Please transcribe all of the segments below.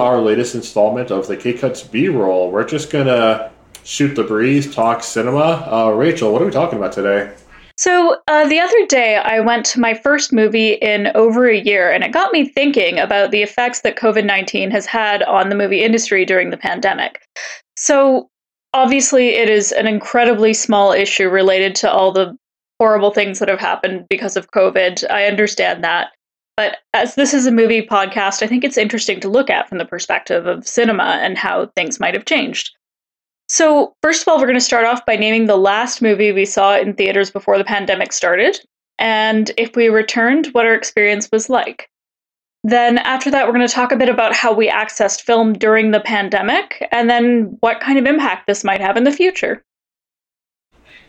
to our latest installment of the K Cuts B roll. We're just gonna shoot the breeze, talk cinema. Uh, Rachel, what are we talking about today? So, uh, the other day, I went to my first movie in over a year, and it got me thinking about the effects that COVID 19 has had on the movie industry during the pandemic. So, obviously, it is an incredibly small issue related to all the horrible things that have happened because of COVID. I understand that. But as this is a movie podcast, I think it's interesting to look at from the perspective of cinema and how things might have changed. So, first of all, we're going to start off by naming the last movie we saw in theaters before the pandemic started, and if we returned, what our experience was like. Then, after that, we're going to talk a bit about how we accessed film during the pandemic, and then what kind of impact this might have in the future.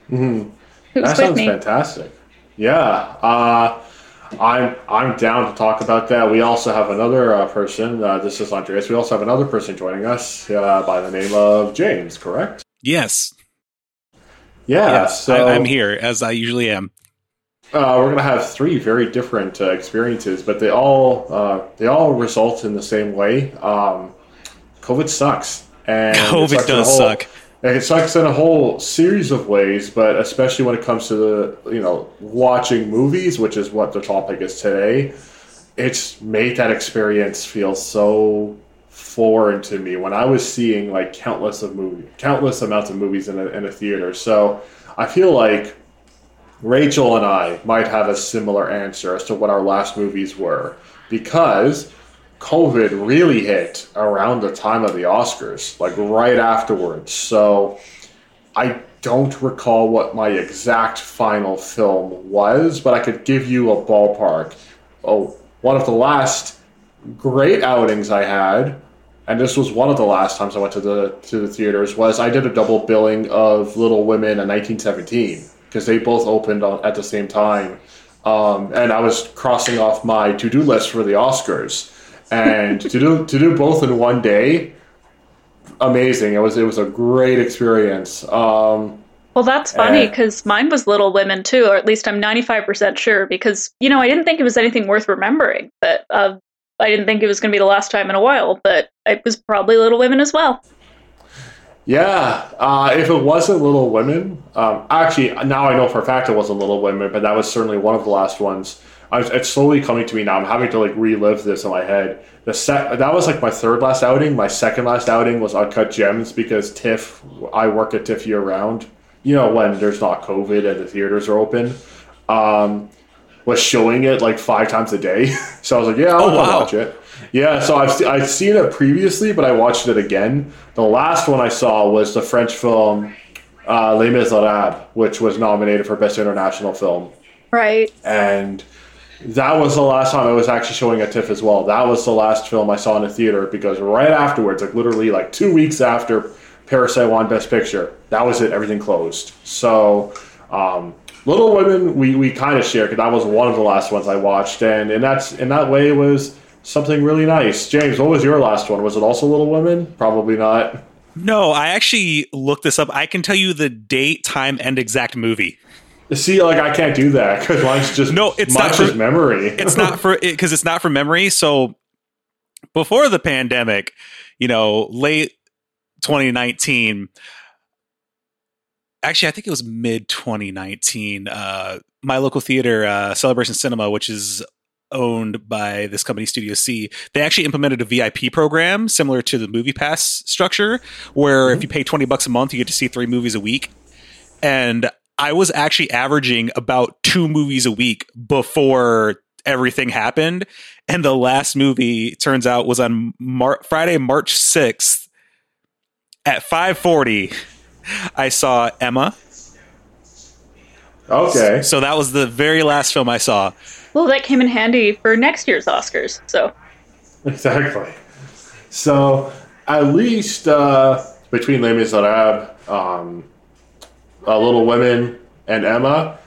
Mm-hmm. That sounds me? fantastic. Yeah. Uh, I'm I'm down to talk about that. We also have another uh, person. Uh, this is Andreas. We also have another person joining us uh, by the name of James. Correct? Yes. Yeah. Yes, so I, am here as I usually am. Uh, we're gonna have three very different uh, experiences, but they all uh, they all result in the same way. Um, COVID sucks, and COVID does whole, suck. It sucks in a whole series of ways, but especially when it comes to the you know watching movies, which is what the topic is today. It's made that experience feel so foreign to me when I was seeing like countless of movie, countless amounts of movies in a, in a theater. So I feel like Rachel and I might have a similar answer as to what our last movies were because COVID really hit around the time of the Oscars, like right afterwards. So I don't recall what my exact final film was, but I could give you a ballpark. Oh, one of the last great outings I had, and this was one of the last times I went to the to the theaters, was I did a double billing of Little Women in 1917 because they both opened on, at the same time, um, and I was crossing off my to do list for the Oscars and to do to do both in one day, amazing. It was it was a great experience. Um, well, that's funny because mine was Little Women too, or at least I'm 95% sure because, you know, I didn't think it was anything worth remembering, but uh, I didn't think it was going to be the last time in a while, but it was probably Little Women as well. Yeah, uh, if it wasn't Little Women, um, actually, now I know for a fact it wasn't Little Women, but that was certainly one of the last ones. Was, it's slowly coming to me now. I'm having to like relive this in my head. The set that was like my third last outing. My second last outing was Uncut Gems because TIFF. I work at TIFF year round. You know when there's not COVID and the theaters are open. Um, was showing it like five times a day. so I was like, yeah, I'll oh, wow. watch it. Yeah, so I've I've seen it previously, but I watched it again. The last one I saw was the French film uh, Les Miserables, which was nominated for Best International Film. Right. And that was the last time I was actually showing at TIFF as well. That was the last film I saw in a the theater because right afterwards, like literally like two weeks after Parasite won Best Picture, that was it. Everything closed. So, um, Little Women, we, we kind of share because that was one of the last ones I watched, and and that's in that way it was something really nice. James, what was your last one? Was it also Little Women? Probably not. No, I actually looked this up. I can tell you the date, time, and exact movie. See, like I can't do that because mine's just no. It's not for memory. it's not for because it, it's not for memory. So before the pandemic, you know, late 2019. Actually, I think it was mid 2019. Uh, my local theater, uh, Celebration Cinema, which is owned by this company Studio C, they actually implemented a VIP program similar to the Movie Pass structure, where mm-hmm. if you pay 20 bucks a month, you get to see three movies a week. And I was actually averaging about two movies a week before everything happened. And the last movie turns out was on Mar- Friday, March 6th at 540. I saw Emma. Okay. So that was the very last film I saw. Well, that came in handy for next year's Oscars. So exactly. So at least uh, between Les Miserables, um, uh, Little Women, and Emma,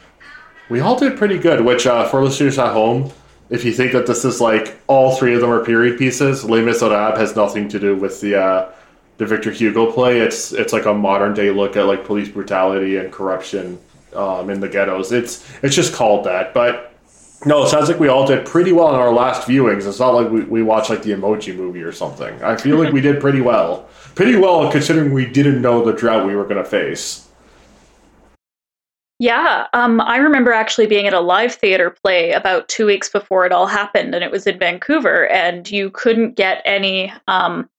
we all did pretty good. Which, uh, for listeners at home, if you think that this is like all three of them are period pieces, Les Miserables has nothing to do with the uh, the Victor Hugo play. It's it's like a modern day look at like police brutality and corruption um, in the ghettos. It's it's just called that, but No, it sounds like we all did pretty well in our last viewings. It's not like we, we watched like the emoji movie or something. I feel like we did pretty well. Pretty well considering we didn't know the drought we were going to face. Yeah, um, I remember actually being at a live theater play about two weeks before it all happened, and it was in Vancouver, and you couldn't get any um,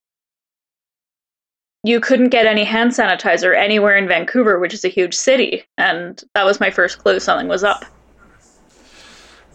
you couldn't get any hand sanitizer anywhere in Vancouver, which is a huge city, and that was my first clue something was up.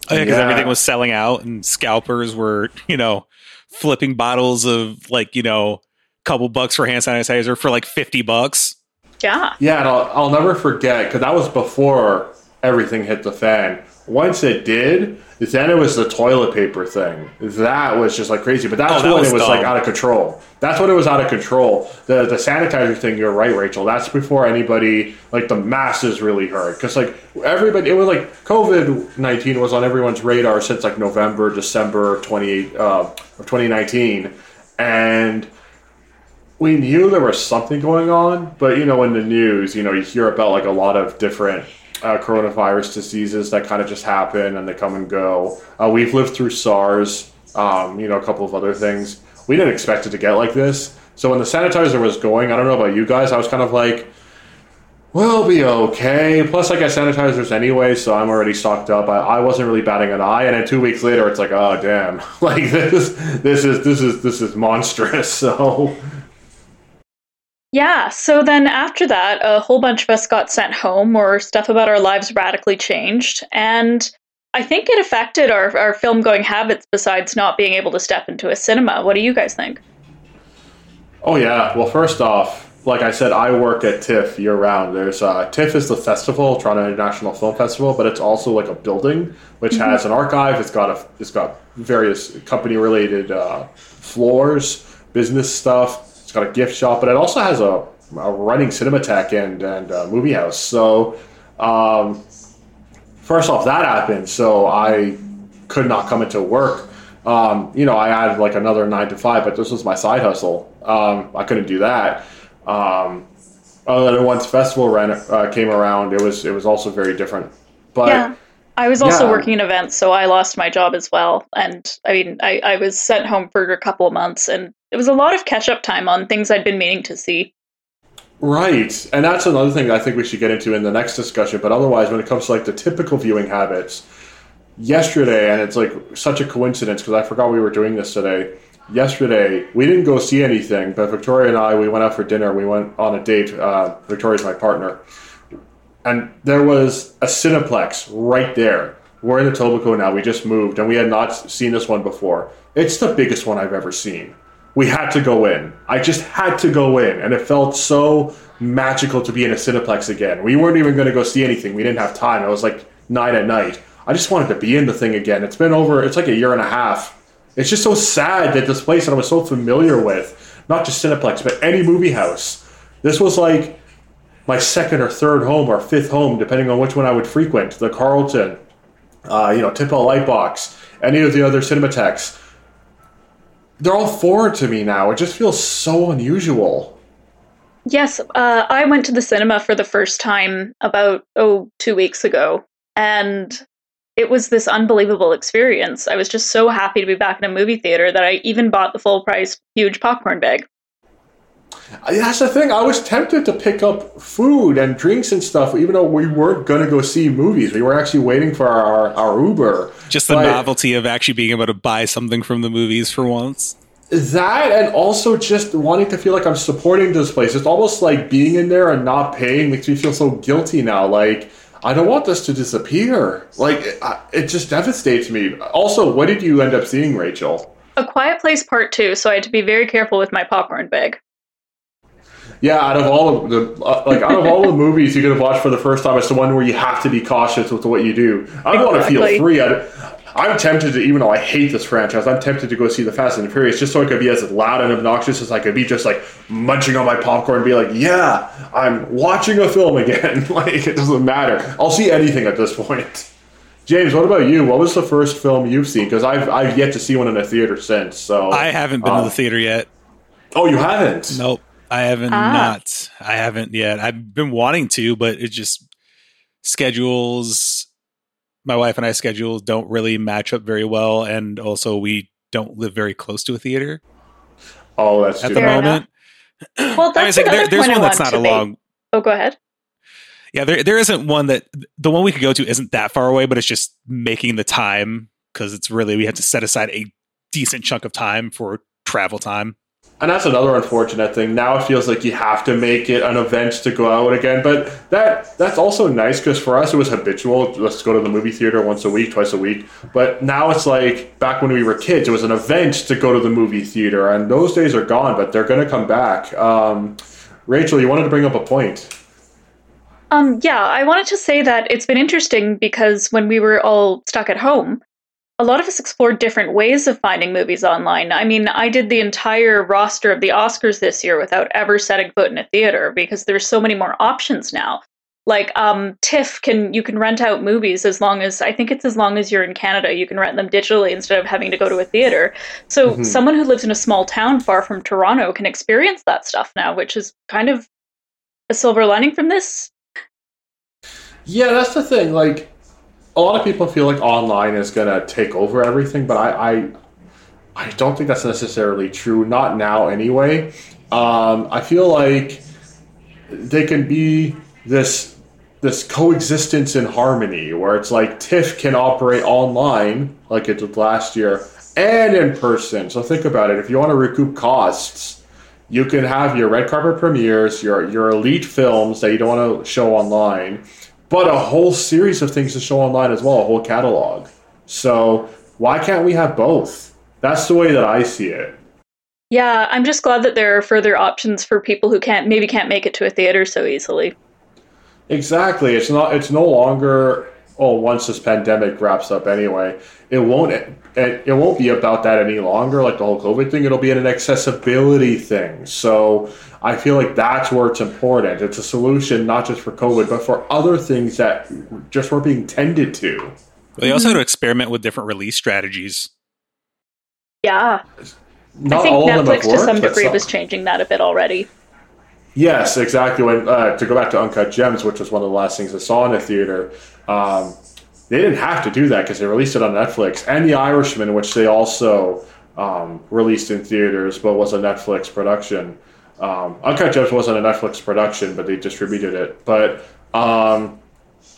Oh, yeah, because Yeah. everything was selling out, and scalpers were, you know, flipping bottles of like, you know, couple bucks for hand sanitizer for like fifty bucks. Yeah. Yeah, and I'll, I'll never forget because that was before everything hit the fan. Once it did, then it was the toilet paper thing. That was just like crazy. But that's Oh, that when was it was like out of control. That's when it was out of control. The the sanitizer thing. You're right, Rachel. That's before anybody like the masses really heard because like everybody. It was like COVID nineteen was on everyone's radar since like November, December twenty eight uh, of twenty nineteen, and we knew there was something going on, but you know, in the news, you know, you hear about like a lot of different uh, coronavirus diseases that kind of just happen and they come and go. Uh, we've lived through SARS, um, you know, a couple of other things. We didn't expect it to get like this. So when the sanitizer was going, I don't know about you guys, I was kind of like, we'll be okay. Plus, I get sanitizers anyway, so I'm already stocked up. I, I wasn't really batting an eye, and then two weeks later, it's like, oh damn, like this, this is this is this is monstrous. So. Yeah, so then after that, a whole bunch of us got sent home, or stuff about our lives radically changed. And I think it affected our, our film going habits besides not being able to step into a cinema. What do you guys think? Oh yeah. Well, first off, like I said, I work at TIFF year round. There's uh, TIFF is the festival, Toronto International Film Festival, but it's also like a building which has an archive. It's got a it's got various company related uh, floors, business stuff. It's got a gift shop, but it also has a, a running cinematheque and and movie house. So. Um, first off, that happened, so I could not come into work. Um, you know, I had like another nine to five, but this was my side hustle. Um, I couldn't do that. Um, other than once festival ran, uh, came around, it was it was also very different. But yeah. I was also yeah. working in events, so I lost my job as well. And I mean, I, I was sent home for a couple of months, and it was a lot of catch up time on things I'd been meaning to see. Right, and that's another thing I think we should get into in the next discussion. But otherwise, when it comes to like the typical viewing habits, yesterday, and it's like such a coincidence because I forgot we were doing this today. Yesterday, we didn't go see anything, but Victoria and I, we went out for dinner. We went on a date. Uh, Victoria's my partner, and there was a Cineplex right there. We're in Etobicoke now. We just moved, and we had not seen this one before. It's the biggest one I've ever seen. We had to go in. I just had to go in, and it felt so magical to be in a Cineplex again. We weren't even going to go see anything. We didn't have time. It was like nine at night. I just wanted to be in the thing again. It's been over. It's like a year and a half. It's just so sad that this place that I was so familiar with, not just Cineplex, but any movie house, this was like my second or third home or fifth home, depending on which one I would frequent. The Carlton, uh, you know, TIFF Bell Lightbox, any of the other Cinematheques. They're all foreign to me now. It just feels so unusual. Yes, uh, I went to the cinema for the first time about oh two weeks ago, and it was this unbelievable experience. I was just so happy to be back in a movie theater that I even bought the full price huge popcorn bag. I- That's the thing. I was tempted to pick up food and drinks and stuff, even though we weren't going to go see movies. We were actually waiting for our, our Uber. Just the But- novelty of actually being able to buy something from the movies for once. That and also just wanting to feel like I'm supporting this place. It's almost like being in there and not paying makes me feel so guilty now. Like I don't want this to disappear. Like it, I- it just devastates me. Also, what did you end up seeing, Rachel? A Quiet Place Part Two, so I had to be very careful with my popcorn bag. Yeah, out of all of the uh, like out of all the movies you could have watched for the first time, it's the one where you have to be cautious with what you do. I don't want to feel free. I, I'm tempted to, even though I hate this franchise, I'm tempted to go see the Fast and the Furious just so I could be as loud and obnoxious as I could be, just like munching on my popcorn and be like, "Yeah, I'm watching a film again." like it doesn't matter. I'll see anything at this point. James, what about you? What was the first film you've seen? Because I've I've yet to see one in a theater since. So I haven't been um, to the theater yet. Oh, you haven't? Nope. I haven't Ah. not. I haven't yet. I've been wanting to, but it just schedules my wife and I schedules don't really match up very well, and also we don't live very close to a theater. Oh, that's at too the bad. moment. Well, that's like, another there's point I one that's not a make. long. Oh, go ahead. Yeah, there there isn't one that the one we could go to isn't that far away, but it's just making the time because it's really we have to set aside a decent chunk of time for travel time. And that's another unfortunate thing. Now it feels like you have to make it an event to go out again. But that that's also nice because for us it was habitual. Let's go to the movie theater once a week, twice a week. But now it's like back when we were kids, it was an event to go to the movie theater, and those days are gone. But they're going to come back. Um, Rachel, you wanted to bring up a point. Um, yeah, I wanted to say that it's been interesting because when we were all stuck at home, a lot of us explored different ways of finding movies online. I mean, I did the entire roster of the Oscars this year without ever setting foot in a theater because there's so many more options now. Like um, TIFF can you can rent out movies as long as I think it's as long as you're in Canada, you can rent them digitally instead of having to go to a theater. So Mhm. someone who lives in a small town far from Toronto can experience that stuff now, which is kind of a silver lining from this. Yeah, that's the thing. Like, a lot of people feel like online is gonna take over everything, but I, I, I don't think that's necessarily true. Not now, anyway. Um, I feel like they can be this this coexistence in harmony, where it's like TIFF can operate online, like it did last year, and in person. So think about it. If you want to recoup costs, you can have your red carpet premieres, your your elite films that you don't want to show online, but a whole series of things to show online as well, a whole catalog. So why can't we have both? That's the way that I see it. Yeah, I'm just glad that there are further options for people who can't maybe can't make it to a theater so easily. Exactly. It's not. It's no longer. Oh, once this pandemic wraps up, anyway, it won't. It, it won't be about that any longer. Like the whole COVID thing, it'll be an accessibility thing. So I feel like that's where it's important. It's a solution not just for COVID, but for other things that just weren't being tended to. They also had to experiment with different release strategies. Yeah, Not I think all of them Netflix have to some but degree was changing that a bit already. Yes, exactly. When uh, to go back to Uncut Gems, which was one of the last things I saw in the theater, um, they didn't have to do that because they released it on Netflix, and The Irishman, which they also um, released in theaters, but was a Netflix production. Um, Uncut Gems wasn't a Netflix production, but they distributed it. But um,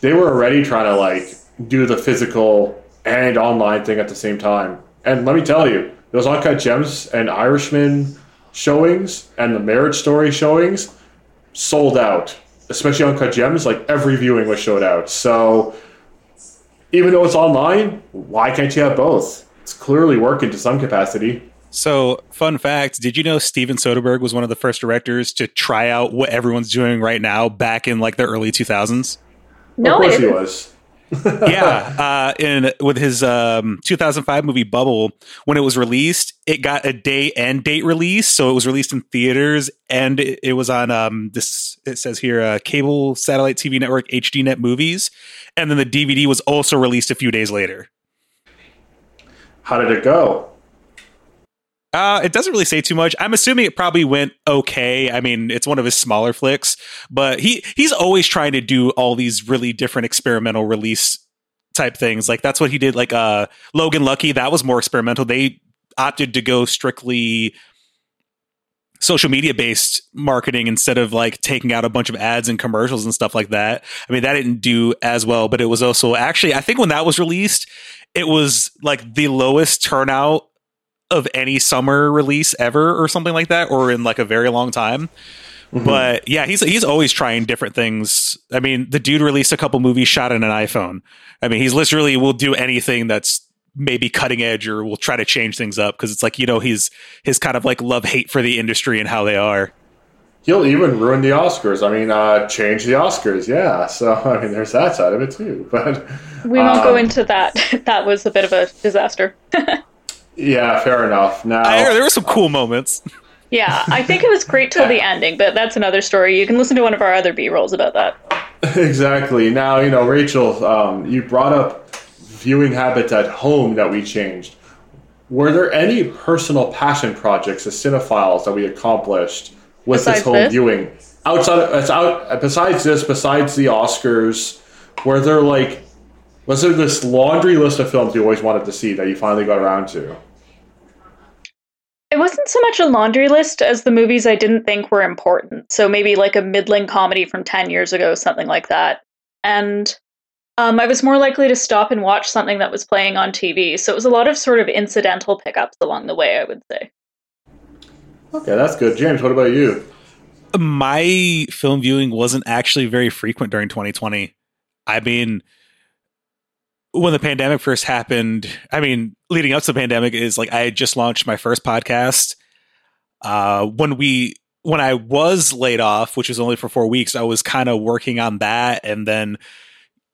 they were already trying to like do the physical and online thing at the same time. And let me tell you, those Uncut Gems and Irishman showings and the Marriage Story showings sold out. Especially Uncut Gems, like every viewing was showed out. So even though it's online, why can't you have both? It's clearly working to some capacity. So, fun fact: Did you know Steven Soderbergh was one of the first directors to try out what everyone's doing right now back in like the early 2000s? No, of course he was. yeah, uh, in with his um, 2005 movie Bubble, when it was released, it got a day and date release, so it was released in theaters and it, it was on um, this. It says here, uh, cable satellite TV network HDNet movies, and then the DVD was also released a few days later. How did it go? Uh, it doesn't really say too much. I'm assuming it probably went okay. I mean, it's one of his smaller flicks, but he he's always trying to do all these really different experimental release type things. Like that's what he did. Like uh, Logan Lucky, that was more experimental. They opted to go strictly social media based marketing instead of like taking out a bunch of ads and commercials and stuff like that. I mean, that didn't do as well, but it was also actually I think when that was released, it was like the lowest turnout of any summer release ever or something like that or in like a very long time. Mhm. But yeah, he's he's always trying different things. I mean, the dude released a couple movies shot on an iPhone. I mean, he's literally will do anything that's maybe cutting edge or will try to change things up because it's like, you know, he's his kind of like love hate for the industry and how they are. He'll even ruin the Oscars. I mean, uh, change the Oscars. Yeah. So I mean, there's that side of it too. But We won't go um, into that. that was a bit of a disaster. yeah, fair enough. Now I, there were some cool moments. yeah, I think it was great till the ending, but that's another story. You can listen to one of our other B rolls about that. Exactly. Now, you know, Rachel, um, you brought up viewing habits at home that we changed. Were there any personal passion projects as cinephiles that we accomplished with Besides this home this? viewing? Outside, it's out, besides this, besides the Oscars, were there like Was there this laundry list of films you always wanted to see that you finally got around to? It wasn't so much a laundry list as the movies I didn't think were important. So maybe like a middling comedy from 10 years ago, something like that. And um, I was more likely to stop and watch something that was playing on TV. So it was a lot of sort of incidental pickups along the way, I would say. Okay, that's good. James, what about you? My film viewing wasn't actually very frequent during 2020. I mean, when the pandemic first happened, I mean, leading up to the pandemic is like I had just launched my first podcast. Uh, when we when I was laid off, which was only for four weeks, I was kind of working on that, and then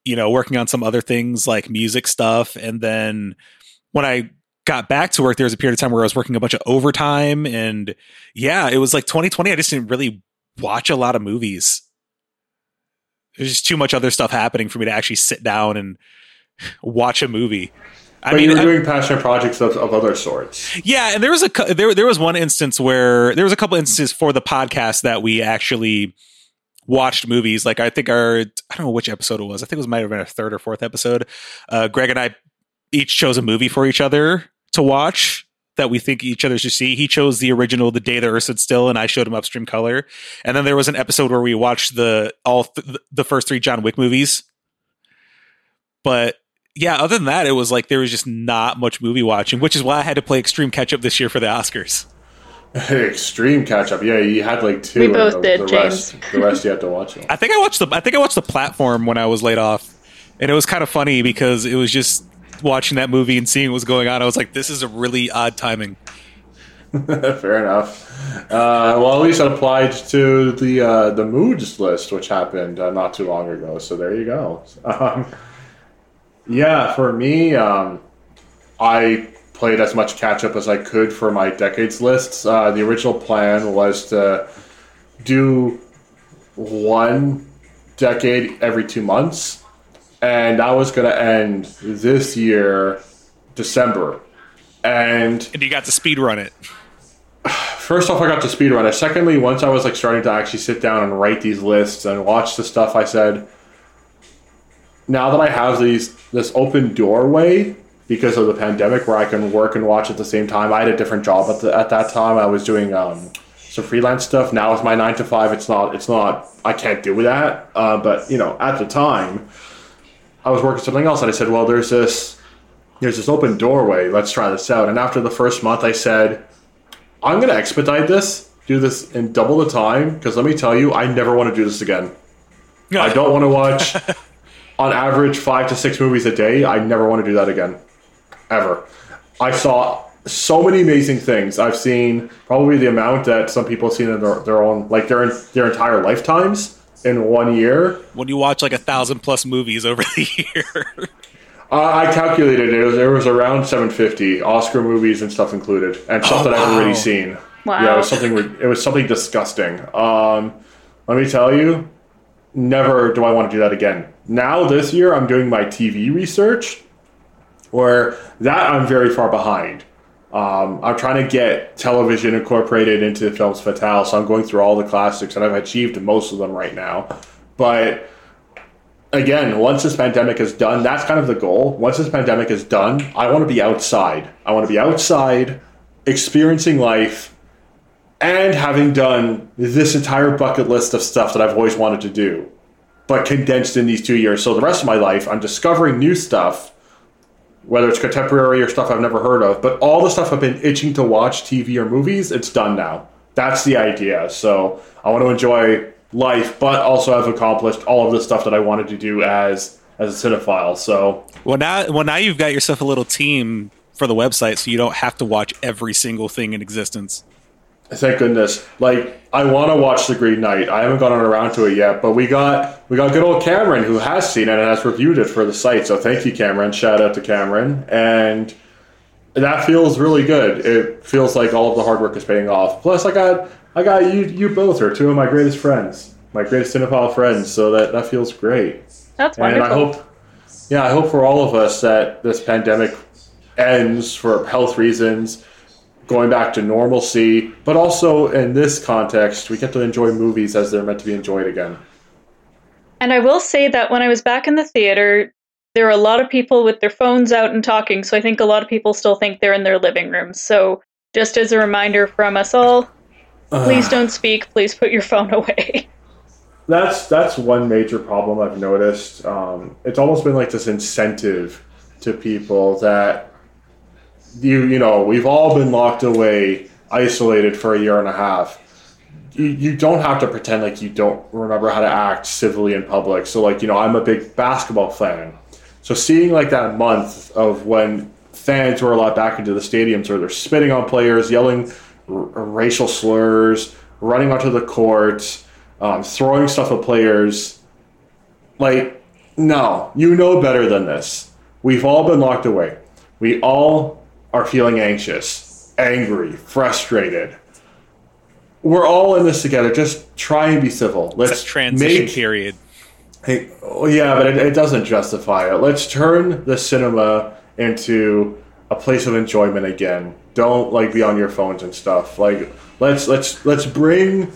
you know working on some other things like music stuff, and then when I got back to work, there was a period of time where I was working a bunch of overtime, and yeah, it was like 2020. I just didn't really watch a lot of movies. There's just too much other stuff happening for me to actually sit down and watch a movie. I but mean, you were doing passion projects of, of other sorts. Yeah, and there was a there there was one instance where there was a couple instances for the podcast that we actually watched movies. Like I think our I don't know which episode it was. I think it was might have been a third or fourth episode. Uh, Greg and I each chose a movie for each other to watch that we think each other should see. He chose the original The Day the Earth Stood Still, and I showed him Upstream Color. And then there was an episode where we watched the all th- the first three John Wick movies. But yeah, other than that, it was like there was just not much movie watching, which is why I had to play Extreme Catch Up this year for the Oscars. Extreme catch up. Yeah, you had like two. We both the, did, the James. Rest, the rest you had to watch. Them. I think I watched the. I think I watched the platform when I was laid off, and it was kind of funny because it was just watching that movie and seeing what was going on. I was like, this is a really odd timing. Fair enough. Uh, well, at least it applied to the uh, the moods list, which happened uh, not too long ago. So there you go. Um, yeah, for me, um, I played as much catch up as I could for my decades lists. Uh, the original plan was to do one decade every two months, and that was going to end this year, December. And and you got to speed run it. First off, I got to speed run it. Secondly, once I was like starting to actually sit down and write these lists and watch the stuff, I said now that I have these this open doorway because of the pandemic where I can work and watch at the same time. I had a different job at the, at that time. I was doing um, some freelance stuff. Now with my nine to five, it's not it's not I can't do that. Uh, but you know, at the time, I was working something else, and I said, well, there's this there's this open doorway. Let's try this out. And after the first month, I said, I'm going to expedite this, do this in double the time because let me tell you, I never want to do this again. I don't want to watch on average five to six movies a day. I never want to do that again, ever. I saw so many amazing things. I've seen probably the amount that some people have seen in their, their own, like their their entire lifetimes in one year. When you watch like a thousand plus movies over the year. uh, I calculated it was, it was around 750 Oscar movies and stuff included, and stuff oh, that wow. I've already seen. Wow. Yeah, it was something. It was something disgusting. Um, let me tell you, never do I want to do that again. Now, this year, I'm doing my TV research, where that I'm very far behind. Um, I'm trying to get television incorporated into the films fatale, so I'm going through all the classics, and I've achieved most of them right now. But again, once this pandemic is done, that's kind of the goal. Once this pandemic is done, I want to be outside. I want to be outside, experiencing life, and having done this entire bucket list of stuff that I've always wanted to do, but condensed in these two years. So the rest of my life, I'm discovering new stuff, whether it's contemporary or stuff I've never heard of, but all the stuff I've been itching to watch, TV or movies, it's done now. That's the idea. So I want to enjoy life, but also have accomplished all of the stuff that I wanted to do as as a cinephile. So well now, well now you've got yourself a little team for the website, so you don't have to watch every single thing in existence. Thank goodness. Like I want to watch The Green Knight. I haven't gotten around to it yet, but we got we got good old Cameron who has seen it and has reviewed it for the site. So thank you, Cameron. Shout out to Cameron. And that feels really good. It feels like all of the hard work is paying off. Plus, I got I got you. You both are two of my greatest friends, my greatest cinephile friends. So that that feels great. That's wonderful. And I hope, yeah, I hope for all of us that this pandemic ends for health reasons going back to normalcy, but also in this context, we get to enjoy movies as they're meant to be enjoyed again. And I will say that when I was back in the theater, there were a lot of people with their phones out and talking, so I think a lot of people still think they're in their living rooms. So, just as a reminder from us all, please don't speak. Please put your phone away. That's that's one major problem I've noticed. Um, it's almost been like this incentive to people that you you know we've all been locked away, isolated for a year and a half. You, you don't have to pretend like you don't remember how to act civilly in public. So like you know I'm a big basketball fan. So seeing like that month of when fans were allowed back into the stadiums where they're spitting on players, yelling r- racial slurs, running onto the court, um, throwing stuff at players. Like, no, you know better than this. We've all been locked away. We all are feeling anxious, angry, frustrated. We're all in this together. Just try and be civil. Let's transition make, period. Hey, oh yeah, but it, it doesn't justify it. Let's turn the cinema into a place of enjoyment again. Don't like be on your phones and stuff. Like let's let's let's bring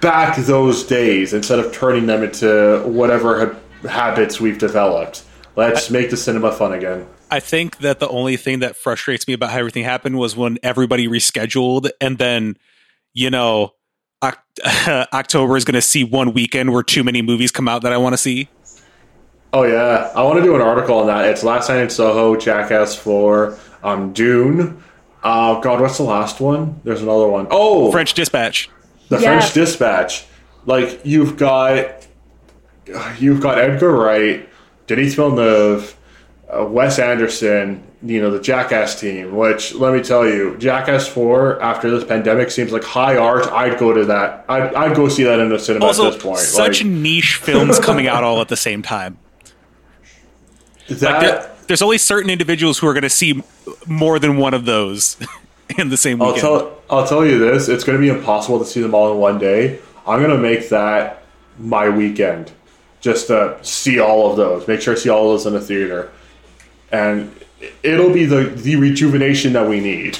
back those days instead of turning them into whatever ha- habits we've developed. Let's make the cinema fun again. I think that the only thing that frustrates me about how everything happened was when everybody rescheduled and then, you know, October is going to see one weekend where too many movies come out that I want to see. Oh yeah, I want to do an article on that. It's Last Night in Soho, Jackass Four, um, Dune. Uh, God, what's the last one? There's another one. Oh, French Dispatch. The yeah. French Dispatch. Like you've got, you've got Edgar Wright, Denis Villeneuve, uh, Wes Anderson, you know the Jackass team. Which let me tell you, Jackass Four after this pandemic seems like high art. I'd go to that. I'd, I'd go see that in the cinema also, at this point. Such like, niche films coming out all at the same time. That, like there, there's only certain individuals who are going to see more than one of those in the same weekend. I'll tell, I'll tell you this: it's going to be impossible to see them all in one day. I'm going to make that my weekend, just to see all of those. Make sure I see all of those in the theater and it'll be the the rejuvenation that we need.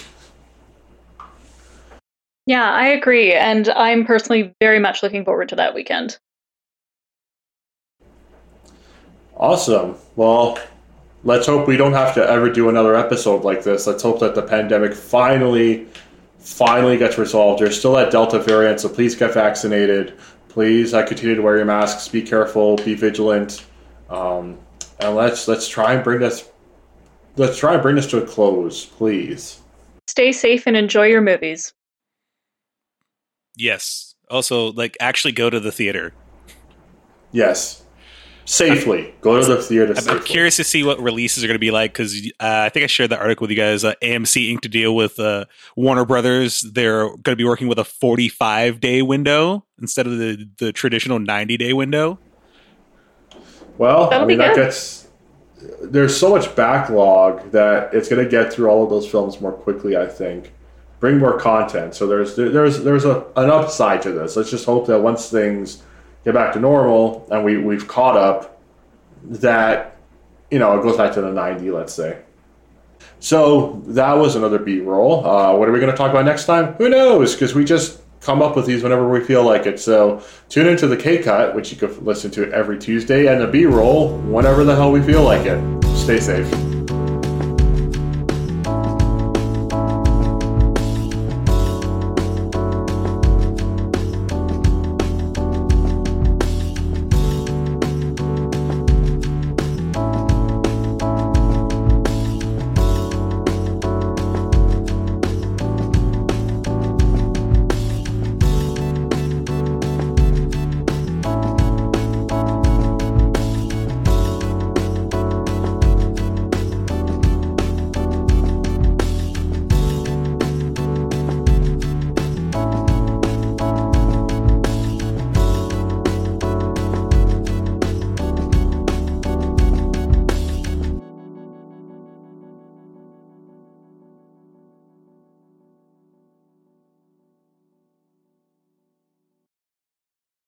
Yeah, I agree, and I'm personally very much looking forward to that weekend. Awesome. Well, let's hope we don't have to ever do another episode like this. Let's hope that the pandemic finally finally gets resolved. There's still that Delta variant, so please get vaccinated. Please uh, continue to wear your masks. Be careful. Be vigilant. Um, and let's let's try and bring this let's try and bring this to a close, please. Stay safe and enjoy your movies. Yes. Also, like, actually go to the theater. Yes. Safely. go to the theater. I'm, I'm curious to see what releases are going to be like because uh, I think I shared that article with you guys. Uh, AMC Inc. to deal with uh, Warner Brothers. They're going to be working with a 45 day window instead of the, the traditional 90 day window. Well, That'll I mean, that gets there's so much backlog that it's going to get through all of those films more quickly. I think bring more content. So there's there's there's a an upside to this. Let's just hope that once things get back to normal and we we've caught up, that you know it goes back to the 90. Let's say. So that was another B roll. Uh, what are we going to talk about next time? Who knows? Because we just come up with these whenever we feel like it. So tune into the K Cut, which you can listen to every Tuesday, and the B Roll whenever the hell we feel like it. Stay safe.